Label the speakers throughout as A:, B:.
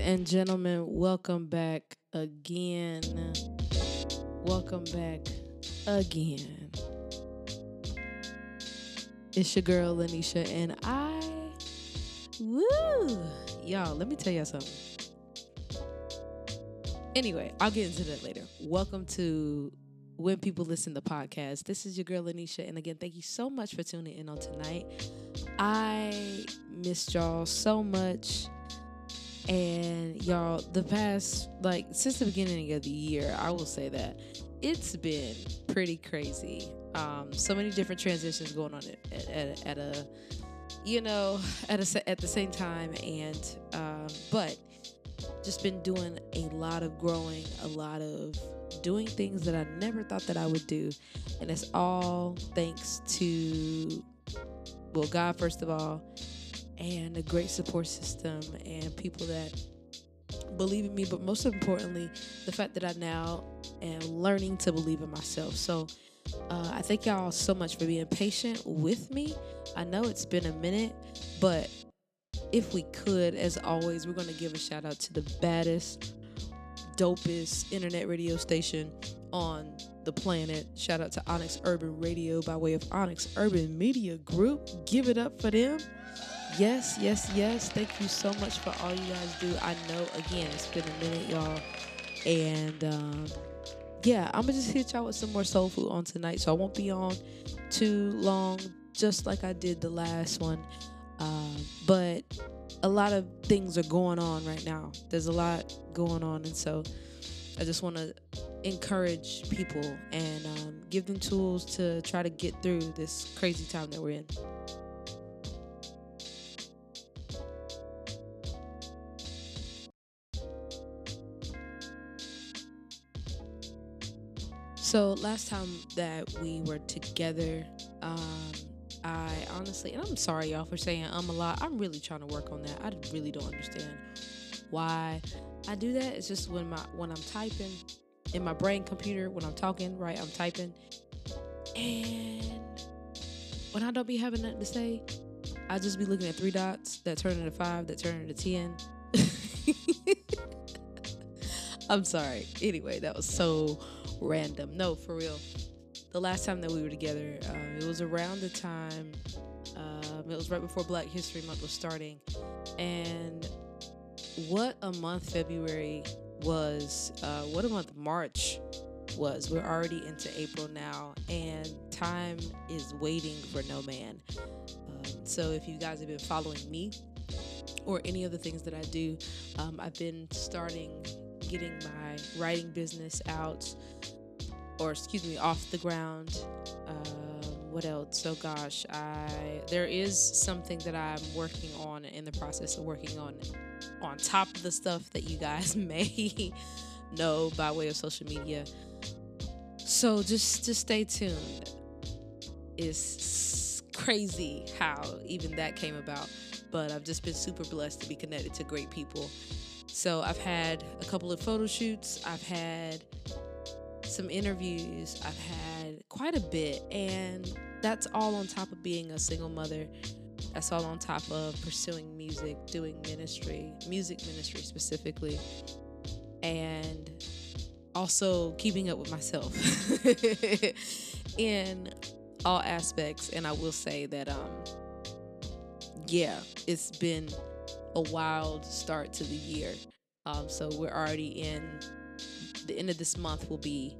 A: And gentlemen, welcome back again. Welcome back again. It's your girl Lanisha, and I, woo, y'all. Let me tell y'all something. Anyway, I'll get into that later. Welcome to When People Listen to Podcast. This is your girl Lanisha, and again, thank you so much for tuning in on tonight. I missed y'all so much. And y'all, the past, like, since the beginning of the year, I will say that it's been pretty crazy. Um, so many different transitions going on at, at, at a, you know, at a, at the same time. And, um, but just been doing a lot of growing, a lot of doing things that I never thought that I would do. And it's all thanks to, well, God, first of all, and a great support system and people that believe in me, but most importantly, the fact that I now am learning to believe in myself. So uh, I thank y'all so much for being patient with me. I know it's been a minute, but if we could, as always, we're going to give a shout out to the baddest, dopest internet radio station on the planet. Shout out to Onyx Urban Radio by way of Onyx Urban Media Group. Give it up for them. Yes, yes, yes. Thank you so much for all you guys do. I know, again, it's been a minute, y'all. And um, yeah, I'm going to just hit y'all with some more soul food on tonight. So I won't be on too long, just like I did the last one. Uh, but a lot of things are going on right now. There's a lot going on. And so I just want to encourage people and um, give them tools to try to get through this crazy time that we're in. So last time that we were together, um, I honestly, and I'm sorry y'all for saying I'm a lot. I'm really trying to work on that. I really don't understand why I do that. It's just when my when I'm typing in my brain computer when I'm talking, right? I'm typing, and when I don't be having nothing to say, I just be looking at three dots that turn into five, that turn into ten. I'm sorry. Anyway, that was so random. No, for real. The last time that we were together, um, it was around the time, um, it was right before Black History Month was starting. And what a month February was, uh, what a month March was. We're already into April now, and time is waiting for no man. Um, so if you guys have been following me, or any of the things that I do, um, I've been starting getting my writing business out, or excuse me, off the ground. Um, what else? So gosh, I there is something that I'm working on in the process of working on, on top of the stuff that you guys may know by way of social media. So just just stay tuned. It's crazy how even that came about, but I've just been super blessed to be connected to great people so I've had a couple of photo shoots, I've had some interviews, I've had quite a bit, and that's all on top of being a single mother. That's all on top of pursuing music, doing ministry, music ministry specifically, and also keeping up with myself in all aspects. And I will say that, um, yeah, it's been a wild start to the year. Um, so we're already in the end of this month will be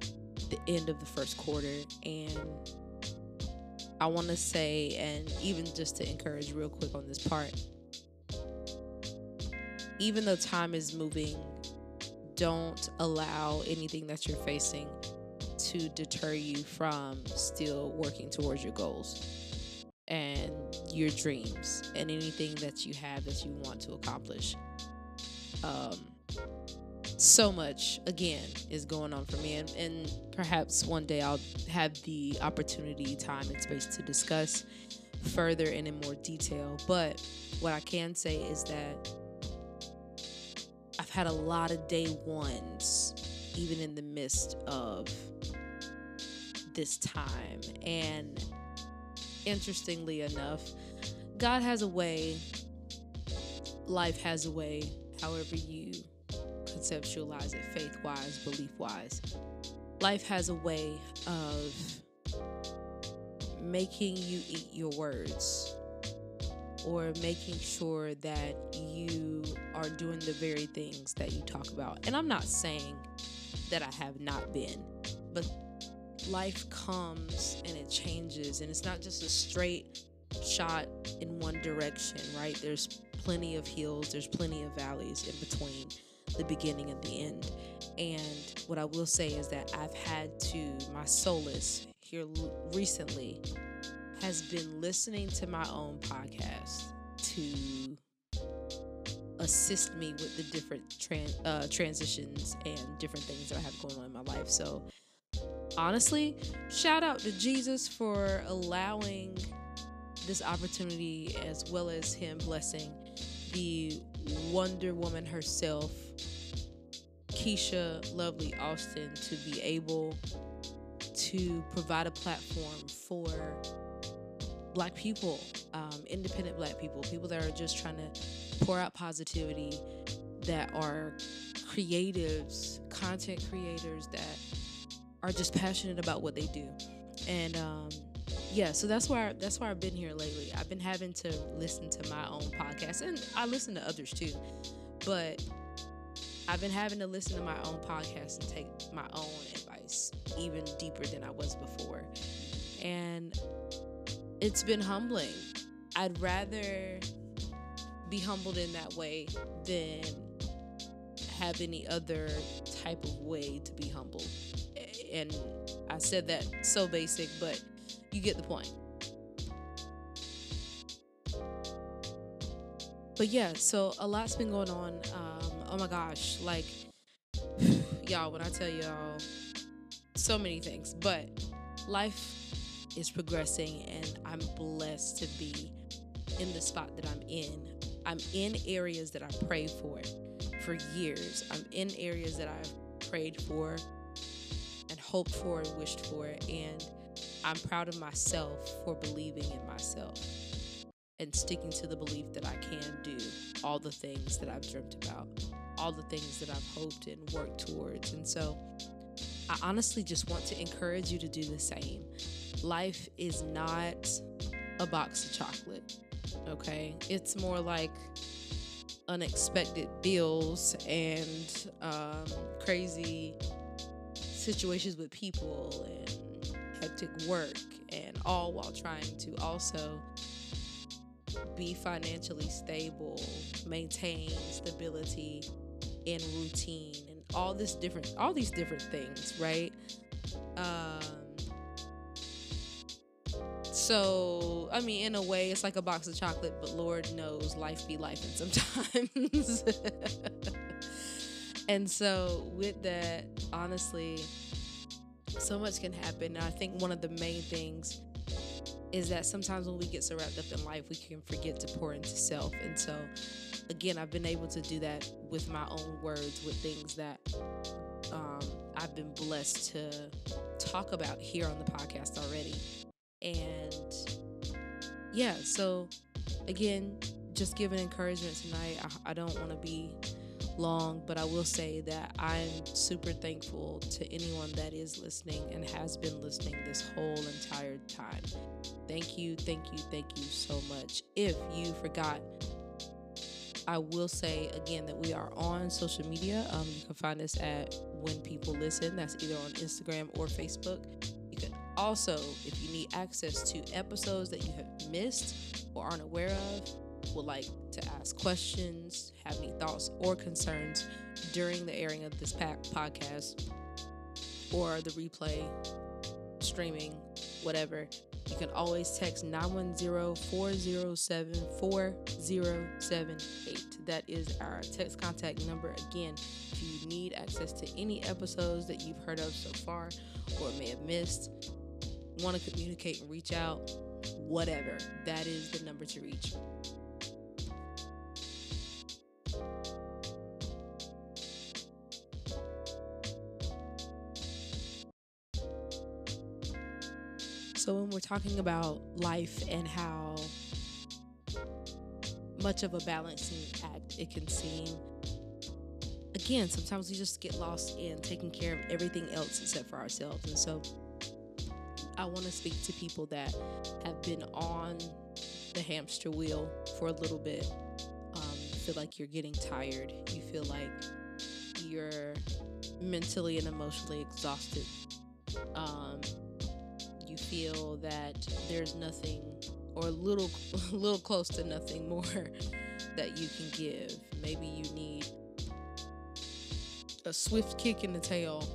A: the end of the first quarter and I want to say and even just to encourage real quick on this part even though time is moving don't allow anything that you're facing to deter you from still working towards your goals and your dreams and anything that you have that you want to accomplish. Um, so much again is going on for me, and, and perhaps one day I'll have the opportunity, time, and space to discuss further and in more detail. But what I can say is that I've had a lot of day ones, even in the midst of this time, and interestingly enough, God has a way, life has a way, however you conceptualize it, faith wise, belief wise. Life has a way of making you eat your words or making sure that you are doing the very things that you talk about. And I'm not saying that I have not been, but life comes and it changes, and it's not just a straight shot in one direction, right? There's plenty of hills, there's plenty of valleys in between the beginning and the end. And what I will say is that I've had to, my solace here recently has been listening to my own podcast to assist me with the different uh, transitions and different things that I have going on in my life. So, honestly, shout out to Jesus for allowing this opportunity as well as Him blessing the Wonder Woman herself, Keisha Lovely Austin, to be able to provide a platform for black people, um, independent black people, people that are just trying to pour out positivity, that are creatives, content creators that are just passionate about what they do. And um, yeah, so that's why that's why I've been here lately. I've been having to listen to my own podcast, and I listen to others too, but I've been having to listen to my own podcast and take my own advice even deeper than I was before. And it's been humbling. I'd rather be humbled in that way than have any other type of way to be humbled. And I said that so basic, but you get the point. But yeah, so a lot's been going on. Um, oh my gosh, like, y'all, when I tell y'all so many things, but life is progressing and I'm blessed to be in the spot that I'm in. I'm in areas that I prayed for for years. I'm in areas that I've prayed for and hoped for and wished for. And I'm proud of myself for believing in myself and sticking to the belief that I can do all the things that I've dreamt about, all the things that I've hoped and worked towards. And so I honestly just want to encourage you to do the same life is not a box of chocolate, okay? It's more like unexpected bills and um, crazy situations with people and hectic work, and all while trying to also be financially stable, maintain stability and routine, and all this different, all these different things, right? Um, so, I mean, in a way, it's like a box of chocolate, but Lord knows life be life and sometimes. and so, with that, honestly, so much can happen. And I think one of the main things is that sometimes when we get so wrapped up in life, we can forget to pour into self. And so, again, I've been able to do that with my own words, with things that um, I've been blessed to talk about here on the podcast already. And yeah, so again, just giving encouragement tonight. I, I don't want to be long, but I will say that I'm super thankful to anyone that is listening and has been listening this whole entire time. Thank you, thank you, thank you so much. If you forgot, I will say again that we are on social media. Um, you can find us at When People Listen. That's either on Instagram or Facebook. You can also, if you need access to episodes that you have missed or aren't aware of, would like to ask questions, have any thoughts or concerns during the airing of this podcast or the replay, streaming, whatever, you can always text 910-407-4078. That is our text contact number. Again, if you need access to any episodes that you've heard of so far or may have missed, want to communicate and reach out, whatever, that is the number to reach. So, when we're talking about life and how much of a balancing act it can seem. Again, sometimes we just get lost in taking care of everything else except for ourselves. And so I want to speak to people that have been on the hamster wheel for a little bit. Um, feel like you're getting tired. You feel like you're mentally and emotionally exhausted. Feel that there's nothing or a little little close to nothing more that you can give. Maybe you need a swift kick in the tail.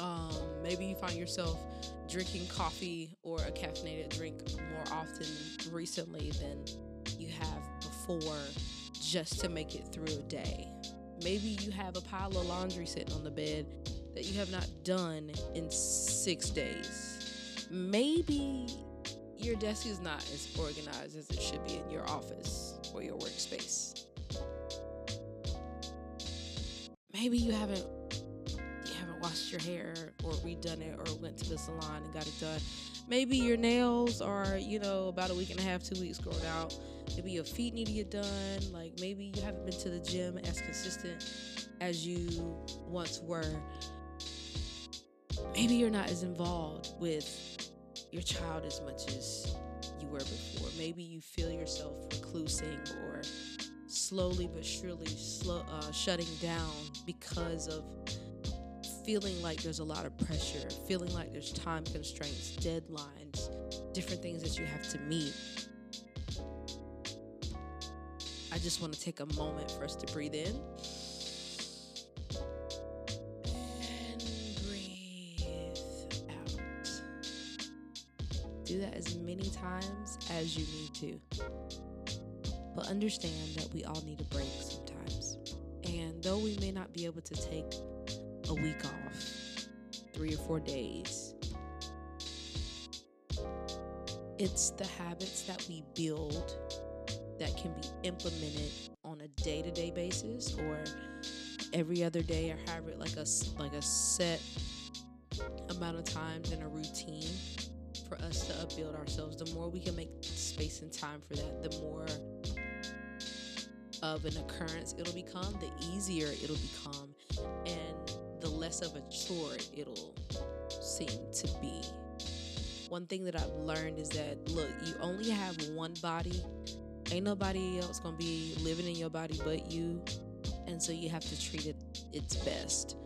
A: Um, maybe you find yourself drinking coffee or a caffeinated drink more often recently than you have before just to make it through a day. Maybe you have a pile of laundry sitting on the bed that you have not done in six days. Maybe your desk is not as organized as it should be in your office or your workspace. Maybe you haven't you haven't washed your hair or redone it or went to the salon and got it done. Maybe your nails are, you know, about a week and a half, two weeks grown out. Maybe your feet need to get done. Like maybe you haven't been to the gym as consistent as you once were. Maybe you're not as involved with your child as much as you were before. Maybe you feel yourself reclusing or slowly but surely slow, uh, shutting down because of feeling like there's a lot of pressure, feeling like there's time constraints, deadlines, different things that you have to meet. I just want to take a moment for us to breathe in times as you need to. But understand that we all need a break sometimes. And though we may not be able to take a week off, three or four days, it's the habits that we build that can be implemented on a day-to-day basis or every other day or however like a like a set amount of times in a routine for us to upbuild ourselves. The more we can make space and time for that, the more of an occurrence it'll become, the easier it'll become, and the less of a chore it'll seem to be. One thing that I've learned is that look, you only have one body. Ain't nobody else gonna be living in your body but you. And so you have to treat it its best.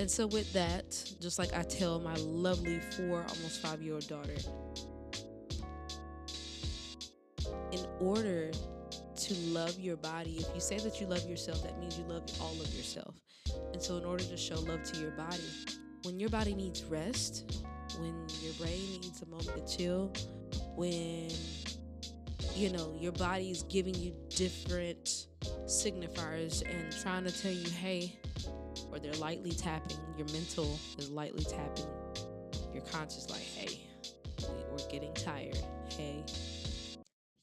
A: And so, with that, just like I tell my lovely four, almost five year old daughter, in order to love your body, if you say that you love yourself, that means you love all of yourself. And so, in order to show love to your body, when your body needs rest, when your brain needs a moment to chill, when you know your body is giving you different signifiers and trying to tell you, hey, or they're lightly tapping, your mental is lightly tapping, your conscious, like, hey, we're getting tired. Hey,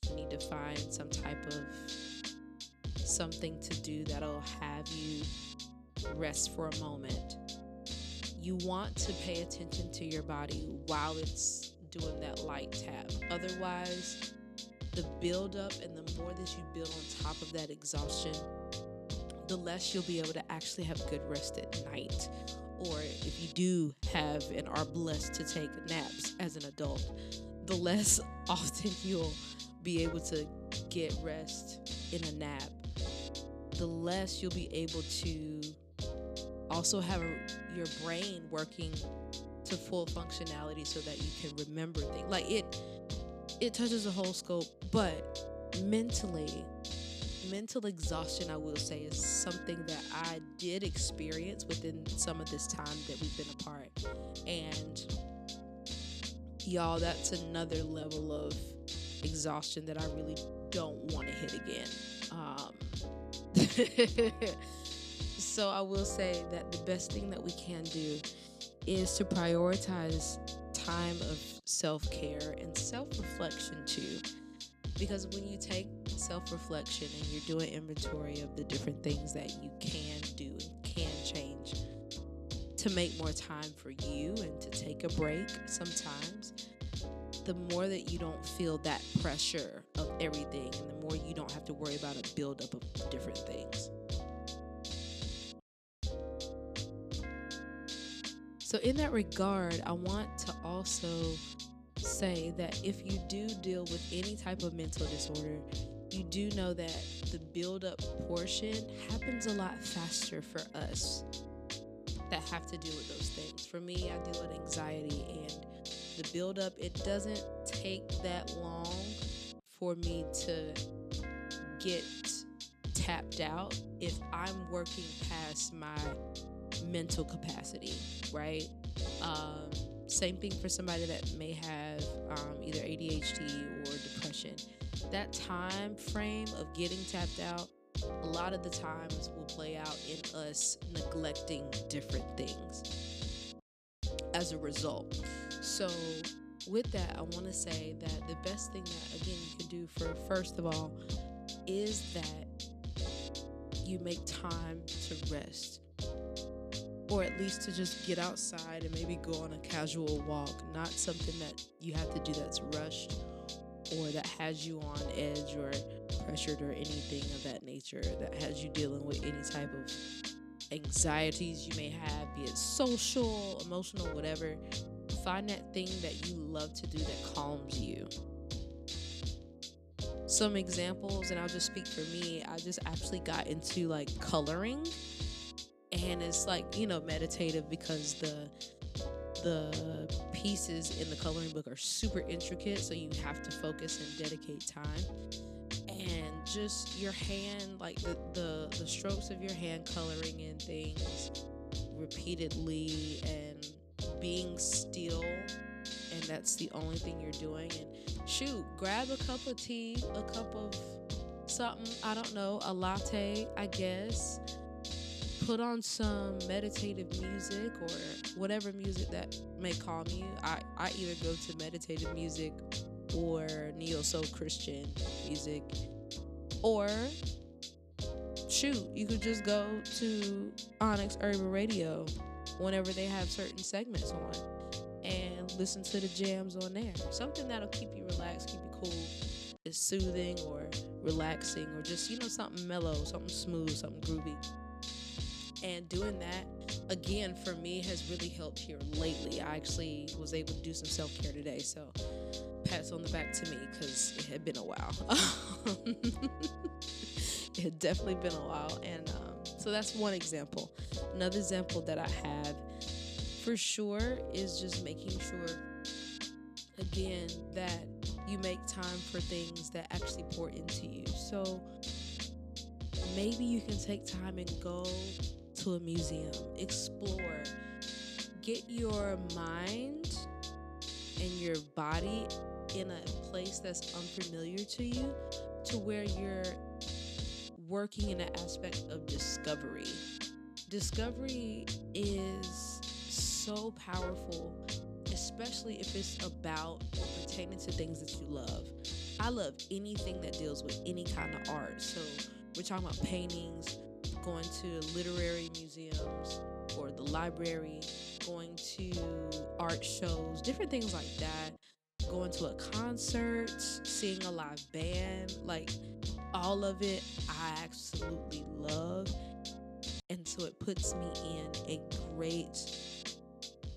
A: you need to find some type of something to do that'll have you rest for a moment. You want to pay attention to your body while it's doing that light tap. Otherwise, the buildup and the more that you build on top of that exhaustion, the less you'll be able to actually have good rest at night. Or if you do have and are blessed to take naps as an adult, the less often you'll be able to get rest in a nap, the less you'll be able to also have your brain working to full functionality so that you can remember things. Like it it touches a whole scope, but mentally mental exhaustion, I will say, is something that I did experience within some of this time that we've been apart. And y'all, that's another level of exhaustion that I really don't want to hit again. Um, so I will say that the best thing that we can do is to prioritize time of self care and self reflection too. Because when you take self reflection and you're doing inventory of the different things that you can do and can change to make more time for you and to take a break sometimes, the more that you don't feel that pressure of everything, and the more you don't have to worry about a buildup of different things. So, in that regard, I want to also say that if you do deal with any type of mental disorder, you do know that the build-up portion happens a lot faster for us that have to deal with those things. For me, I deal with anxiety and the build-up. It doesn't take that long for me to get tapped out if I'm working past my mental capacity, right? Um, same thing for somebody that may have um, either ADHD or depression. That time frame of getting tapped out, a lot of the times will play out in us neglecting different things as a result. So, with that, I want to say that the best thing that, again, you can do for first of all is that you make time to rest or at least to just get outside and maybe go on a casual walk, not something that you have to do that's rushed or that has you on edge or pressured or anything of that nature that has you dealing with any type of anxieties you may have, be it social, emotional, whatever. Find that thing that you love to do that calms you. Some examples, and I'll just speak for me, I just actually got into like coloring and it's like you know meditative because the the pieces in the coloring book are super intricate so you have to focus and dedicate time. And just your hand like the the, the strokes of your hand coloring in things repeatedly and being still and that's the only thing you're doing. And shoot grab a cup of tea a cup of something i don't know a latte i guess put on some meditative music or whatever music that may calm you. I, I either go to meditative music or neo soul Christian music, or shoot, you could just go to Onyx Urban Radio whenever they have certain segments on and listen to the jams on there. Something that'll keep you relaxed, keep you cool, is soothing or relaxing, or just, you know, something mellow, something smooth, something groovy. And doing that, again, for me, has really helped here lately. I actually was able to do some self care today. So, pats on the back to me because it had been a while. it had definitely been a while. And um, so, that's one example. Another example that I have for sure is just making sure, again, that you make time for things that actually pour into you. So, maybe you can take time and go to a museum, explore, get your mind and your body in a place that's unfamiliar to you to where you're working in an aspect of discovery. Discovery is so powerful, especially if it's about or pertaining to things that you love. I love anything that deals with any kind of art. So we're talking about paintings, going to literary museums or the library, going to art shows, different things like that, going to a concert, seeing a live band, like all of it, I absolutely love. And so it puts me in a great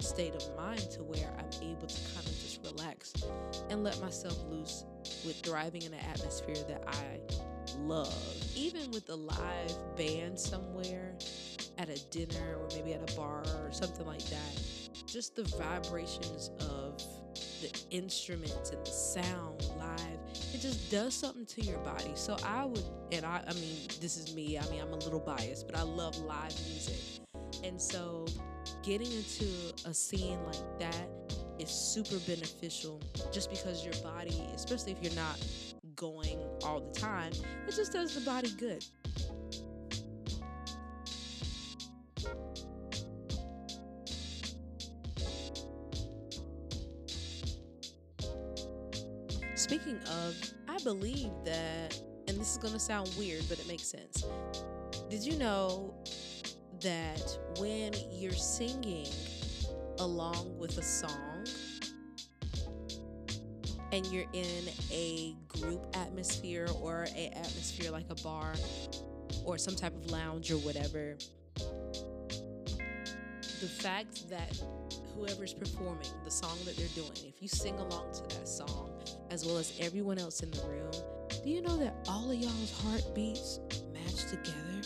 A: state of mind to where I'm able to kind of just relax and let myself loose with thriving in an atmosphere that I love. Even with a live band somewhere at a dinner or maybe at a bar or something like that, just the vibrations of the instruments and the sound live, it just does something to your body. So I would, and I, I mean, this is me, I mean, I'm a little biased, but I love live music. And so getting into a scene like that is super beneficial just because your body, especially if you're not going all the time, it just does the body good. Speaking of, I believe that, and this is going to sound weird, but it makes sense. Did you know that when you're singing along with a song, and you're in a group atmosphere or a atmosphere like a bar or some type of lounge or whatever the fact that whoever's performing the song that they're doing if you sing along to that song as well as everyone else in the room do you know that all of y'all's heartbeats match together?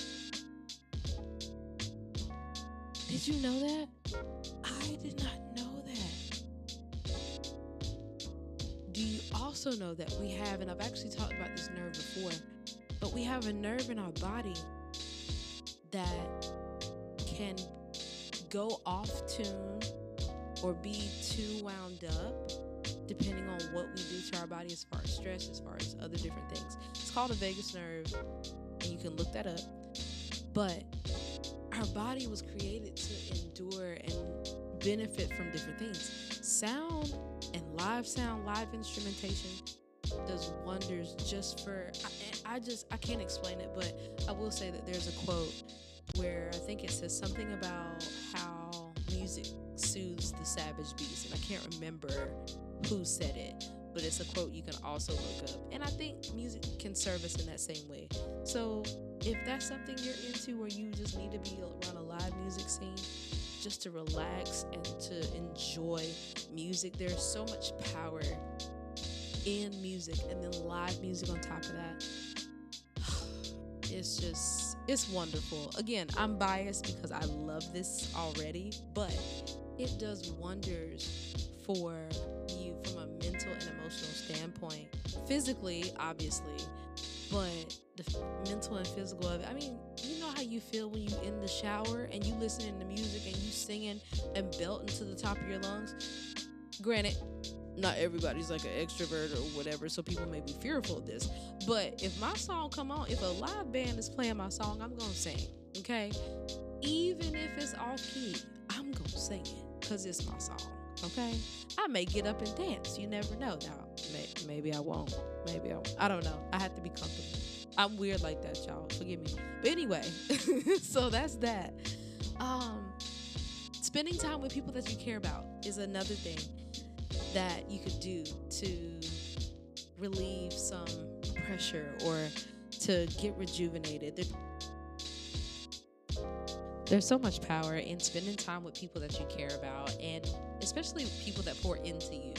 A: Did you know that? I did not also know that we have, and I've actually talked about this nerve before, but we have a nerve in our body that can go off tune or be too wound up depending on what we do to our body as far as stress, as far as other different things. It's called a vagus nerve, and you can look that up. But our body was created to endure and benefit from different things. Sound and live sound, live instrumentation does wonders just for. I, I just I can't explain it, but I will say that there's a quote where I think it says something about how music soothes the savage beast, and I can't remember who said it, but it's a quote you can also look up. And I think music can serve us in that same way. So if that's something you're into where you just need to be around a live music scene, just to relax and to enjoy music. There's so much power in music, and then live music on top of that. It's just, it's wonderful. Again, I'm biased because I love this already, but it does wonders for you from a mental and emotional standpoint. Physically, obviously, but the mental and physical of it. I mean, you feel when you in the shower and you listening to music and you singing and belting to the top of your lungs. Granted, not everybody's like an extrovert or whatever, so people may be fearful of this. But if my song come on, if a live band is playing my song, I'm gonna sing. Okay, even if it's off key, I'm gonna sing it because it's my song. Okay, I may get up and dance. You never know. Now, may, maybe I won't. Maybe I. Won't. I don't know. I have to be comfortable. I'm weird like that, y'all. Forgive me. But anyway, so that's that. Um, spending time with people that you care about is another thing that you could do to relieve some pressure or to get rejuvenated. There's so much power in spending time with people that you care about and especially people that pour into you.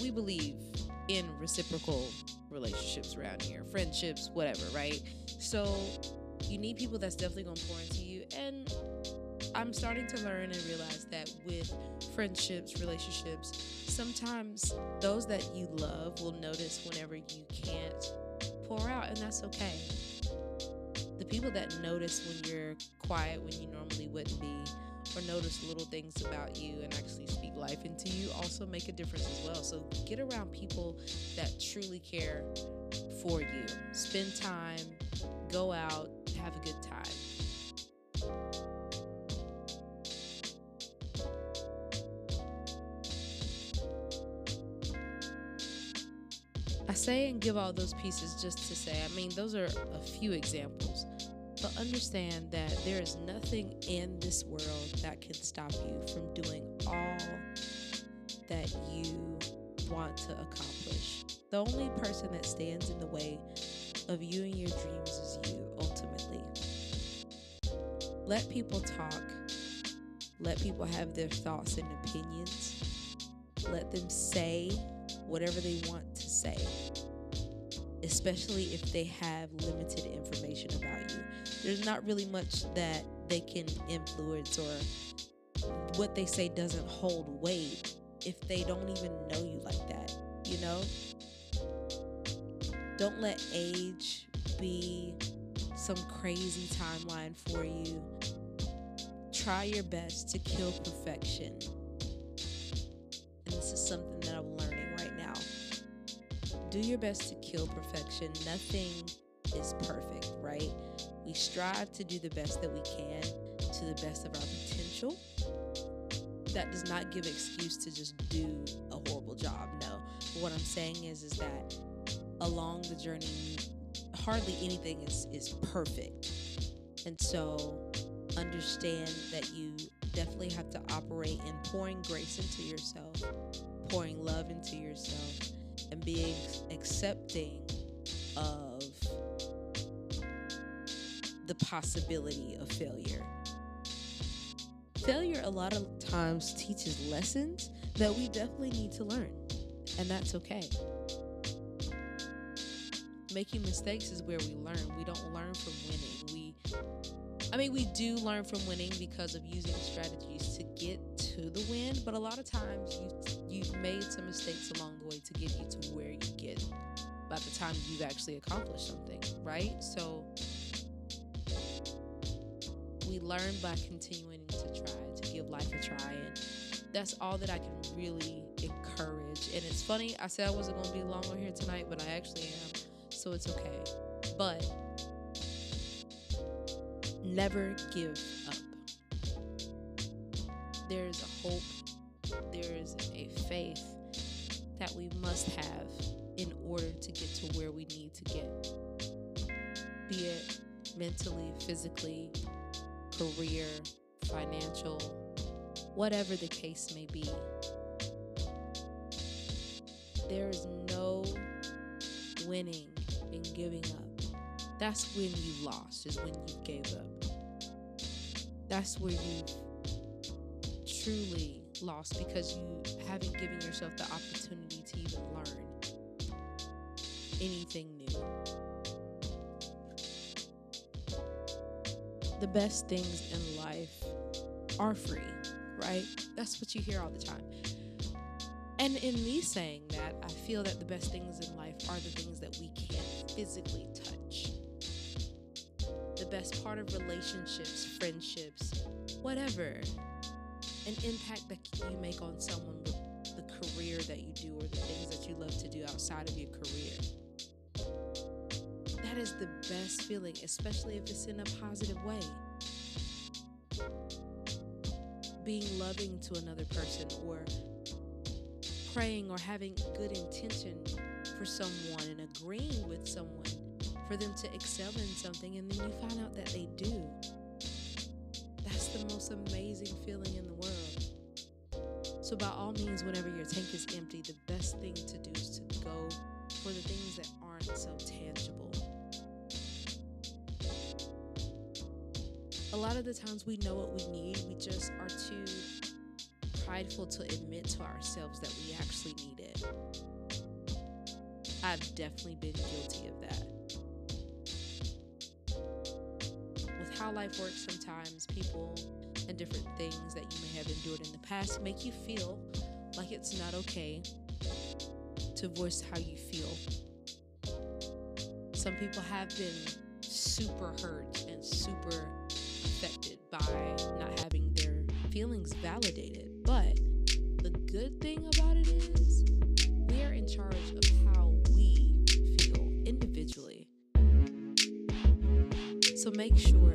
A: We believe in reciprocal relationships around here, friendships, whatever, right? So you need people that's definitely going to pour into you. And I'm starting to learn and realize that with friendships, relationships, sometimes those that you love will notice whenever you can't pour out, and that's okay. The people that notice when you're quiet when you normally wouldn't be, or notice little things about you and actually speak life into you also make a difference as well. So get around people that truly care for you. Spend time, go out, have a good time. I say and give all those pieces just to say, I mean, those are a few examples. Understand that there is nothing in this world that can stop you from doing all that you want to accomplish. The only person that stands in the way of you and your dreams is you, ultimately. Let people talk, let people have their thoughts and opinions, let them say whatever they want to say especially if they have limited information about you. There's not really much that they can influence, or what they say doesn't hold weight if they don't even know you like that, you know? Don't let age be some crazy timeline for you. Try your best to kill perfection. And this is something that I'm learning right now do your best to kill perfection. Nothing is perfect, right? We strive to do the best that we can to the best of our potential. That does not give excuse to just do a horrible job. No. But what I'm saying is is that along the journey hardly anything is is perfect. And so understand that you definitely have to operate in pouring grace into yourself pouring love into yourself and being accepting of the possibility of failure. Failure, a lot of times, teaches lessons that we definitely need to learn, and that's okay. Making mistakes is where we learn. We don't learn from winning. We I mean, we do learn from winning because of using strategies to get to the win, but a lot of times you you've made some mistakes along the way to get you to where you get by the time you've actually accomplished something, right? So we learn by continuing to try, to give life a try, and that's all that I can really encourage. And it's funny, I said I wasn't going to be long on here tonight, but I actually am, so it's okay. But never give up. There's a hope, there is a faith that we must have in order to get to where we need to get. Be it mentally, physically, career, financial, whatever the case may be. There is no winning in giving up. That's when you lost, is when you gave up. That's where you've truly lost because you haven't given yourself the opportunity to even learn anything new. The best things in life are free, right? That's what you hear all the time. And in me saying that, I feel that the best things in life are the things that we can't physically touch. The best part of relationships, friendships, whatever, an impact that you make on someone with the career that you do or the things that you love to do outside of your career. That is the best feeling, especially if it's in a positive way. Being loving to another person or praying or having good intention for someone and agreeing with someone for them to excel in something and then you find out that they do. That's the most amazing feeling in the world. So, by all means, whenever your tank is empty, the best thing to do is to go for the things that aren't so A lot of the times we know what we need, we just are too prideful to admit to ourselves that we actually need it. I've definitely been guilty of that. With how life works, sometimes people and different things that you may have endured in the past make you feel like it's not okay to voice how you feel. Some people have been super hurt and super affected by not having their feelings validated. But the good thing about it is we are in charge of how we feel individually. So make sure,